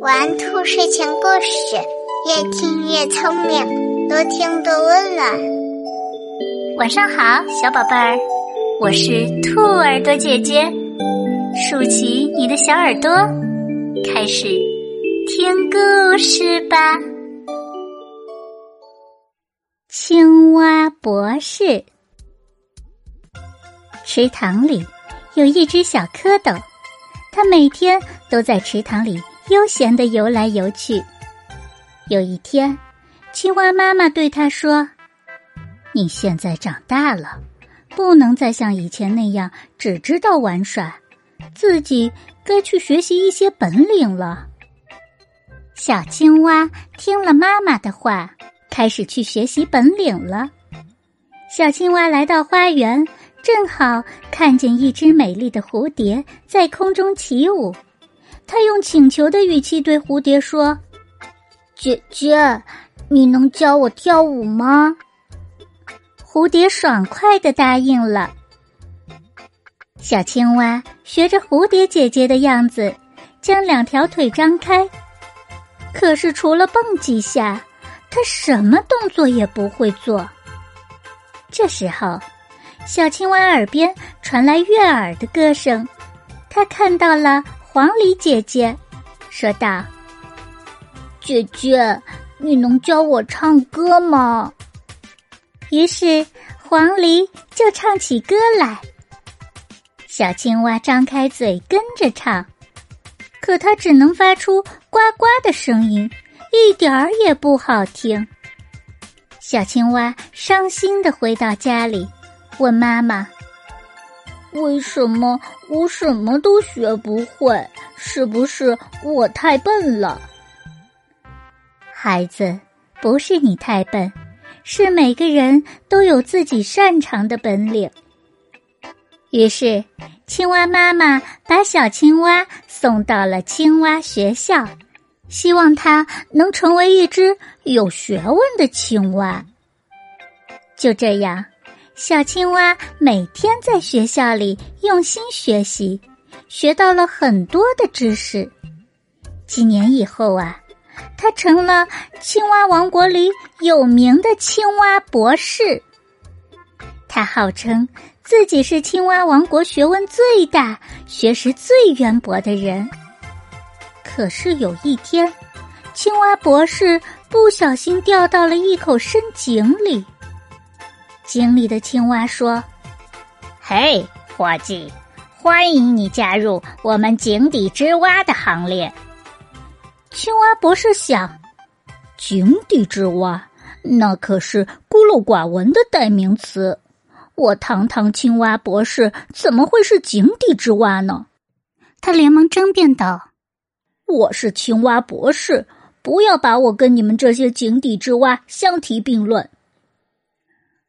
玩兔睡前故事，越听越聪明，多听多温暖。晚上好，小宝贝儿，我是兔耳朵姐姐，竖起你的小耳朵，开始听故事吧。青蛙博士，池塘里有一只小蝌蚪。每天都在池塘里悠闲的游来游去。有一天，青蛙妈妈对他说：“你现在长大了，不能再像以前那样只知道玩耍，自己该去学习一些本领了。”小青蛙听了妈妈的话，开始去学习本领了。小青蛙来到花园。正好看见一只美丽的蝴蝶在空中起舞，他用请求的语气对蝴蝶说：“姐姐，你能教我跳舞吗？”蝴蝶爽快的答应了。小青蛙学着蝴蝶姐姐的样子，将两条腿张开，可是除了蹦几下，它什么动作也不会做。这时候。小青蛙耳边传来悦耳的歌声，他看到了黄鹂姐姐，说道：“姐姐，你能教我唱歌吗？”于是黄鹂就唱起歌来。小青蛙张开嘴跟着唱，可它只能发出呱呱的声音，一点儿也不好听。小青蛙伤心的回到家里。问妈妈：“为什么我什么都学不会？是不是我太笨了？”孩子，不是你太笨，是每个人都有自己擅长的本领。于是，青蛙妈妈把小青蛙送到了青蛙学校，希望它能成为一只有学问的青蛙。就这样。小青蛙每天在学校里用心学习，学到了很多的知识。几年以后啊，他成了青蛙王国里有名的青蛙博士。他号称自己是青蛙王国学问最大、学识最渊博的人。可是有一天，青蛙博士不小心掉到了一口深井里。井里的青蛙说：“嘿，伙计，欢迎你加入我们井底之蛙的行列。”青蛙博士想：“井底之蛙，那可是孤陋寡闻的代名词。我堂堂青蛙博士，怎么会是井底之蛙呢？”他连忙争辩道：“我是青蛙博士，不要把我跟你们这些井底之蛙相提并论。”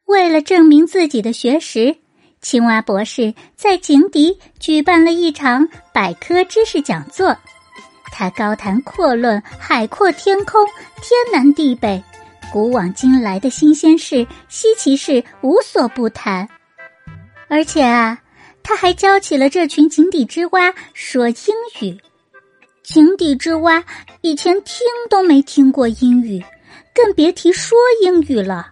为了证明自己的学识，青蛙博士在井底举办了一场百科知识讲座。他高谈阔论，海阔天空，天南地北，古往今来的新鲜事、稀奇事无所不谈。而且啊，他还教起了这群井底之蛙说英语。井底之蛙以前听都没听过英语，更别提说英语了。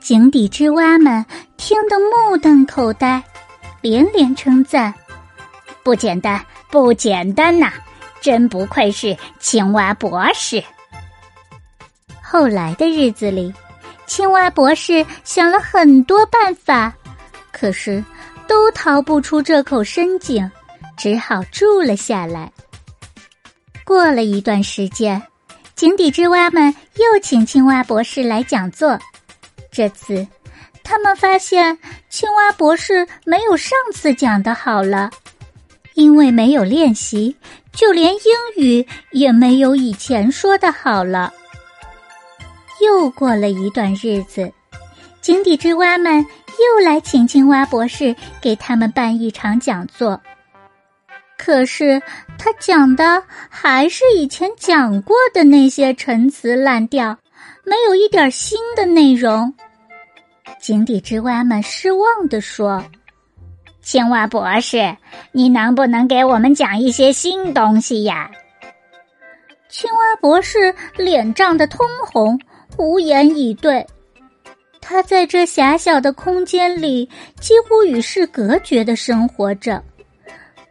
井底之蛙们听得目瞪口呆，连连称赞：“不简单，不简单呐！真不愧是青蛙博士。”后来的日子里，青蛙博士想了很多办法，可是都逃不出这口深井，只好住了下来。过了一段时间，井底之蛙们又请青蛙博士来讲座。这次，他们发现青蛙博士没有上次讲的好了，因为没有练习，就连英语也没有以前说的好了。又过了一段日子，井底之蛙们又来请青蛙博士给他们办一场讲座，可是他讲的还是以前讲过的那些陈词滥调。没有一点新的内容，井底之蛙们失望地说：“青蛙博士，你能不能给我们讲一些新东西呀？青蛙博士脸涨得通红，无言以对。他在这狭小的空间里，几乎与世隔绝的生活着，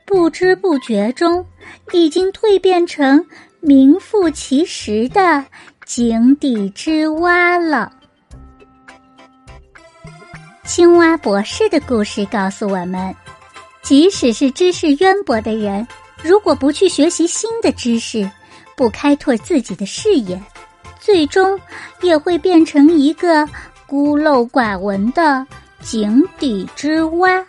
不知不觉中，已经蜕变成名副其实的井底之蛙了。青蛙博士的故事告诉我们，即使是知识渊博的人，如果不去学习新的知识，不开拓自己的视野，最终也会变成一个孤陋寡闻的井底之蛙。